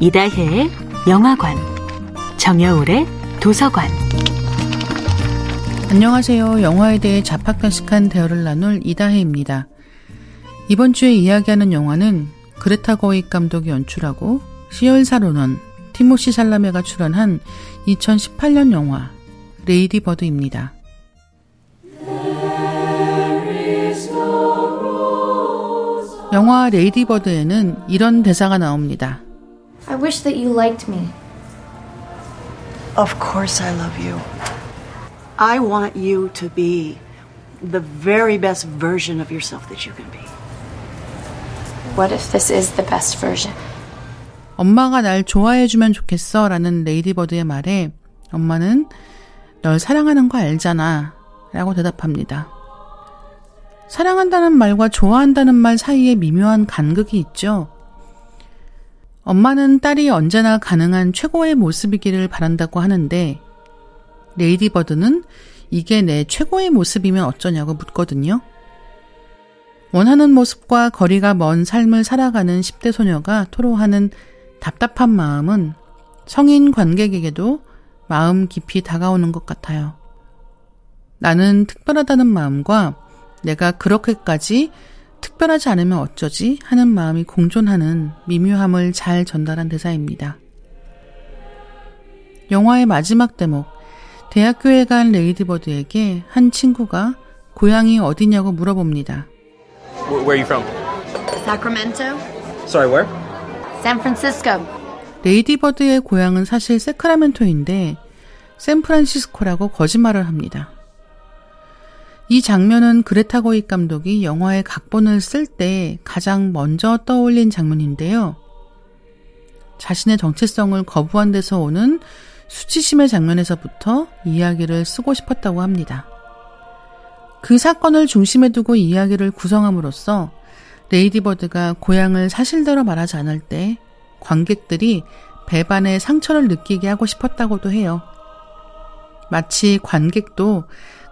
이다혜의 영화관, 정여울의 도서관. 안녕하세요. 영화에 대해 자팍다식한 대화를 나눌 이다혜입니다. 이번 주에 이야기하는 영화는 그레타 거익 감독이 연출하고 시열사 로넌, 티모시 살라메가 출연한 2018년 영화 레이디 버드입니다. 영화 레이디 버드에는 이런 대사가 나옵니다. I wish that you liked me. Of course I love you. I want you to be the very best version of yourself that you can be. What if this is the best version? 엄마가 날 좋아해주면 좋겠어 라는 레이디버드의 말에 엄마는 널 사랑하는 거 알잖아 라고 대답합니다. 사랑한다는 말과 좋아한다는 말 사이에 미묘한 간극이 있죠. 엄마는 딸이 언제나 가능한 최고의 모습이기를 바란다고 하는데 레이디버드는 이게 내 최고의 모습이면 어쩌냐고 묻거든요. 원하는 모습과 거리가 먼 삶을 살아가는 10대 소녀가 토로하는 답답한 마음은 성인 관객에게도 마음 깊이 다가오는 것 같아요. 나는 특별하다는 마음과 내가 그렇게까지 특별하지 않으면 어쩌지 하는 마음이 공존하는 미묘함을 잘 전달한 대사입니다. 영화의 마지막 대목, 대학교에 간 레이디버드에게 한 친구가 고향이 어디냐고 물어봅니다. Where are you from? Sacramento? Sorry, where? San Francisco. 레이디버드의 고향은 사실 새크라멘토인데 샌프란시스코라고 거짓말을 합니다. 이 장면은 그레타 거윅 감독이 영화의 각본을 쓸 때 가장 먼저 떠올린 장면인데요. 자신의 정체성을 거부한 데서 오는 수치심의 장면에서부터 이야기를 쓰고 싶었다고 합니다. 그 사건을 중심에 두고 이야기를 구성함으로써 레이디버드가 고향을 사실대로 말하지 않을 때 관객들이 배반의 상처를 느끼게 하고 싶었다고도 해요. 마치 관객도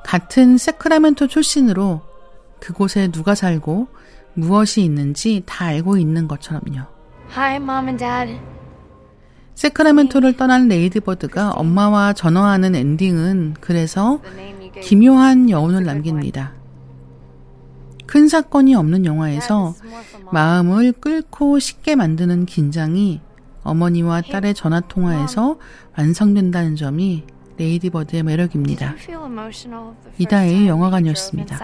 같은 새크라멘토 출신으로 그곳에 누가 살고 무엇이 있는지 다 알고 있는 것처럼요. Hi, Mom and Dad. 새크라멘토를 떠난 레이디버드가 엄마와 전화하는 엔딩은 그래서 기묘한 여운을 남깁니다. 큰 사건이 없는 영화에서 마음을 끓고 쉽게 만드는 긴장이 어머니와 딸의 전화 통화에서 완성된다는 점이 레이디버드의 매력입니다. 이다혜의 영화관이었습니다.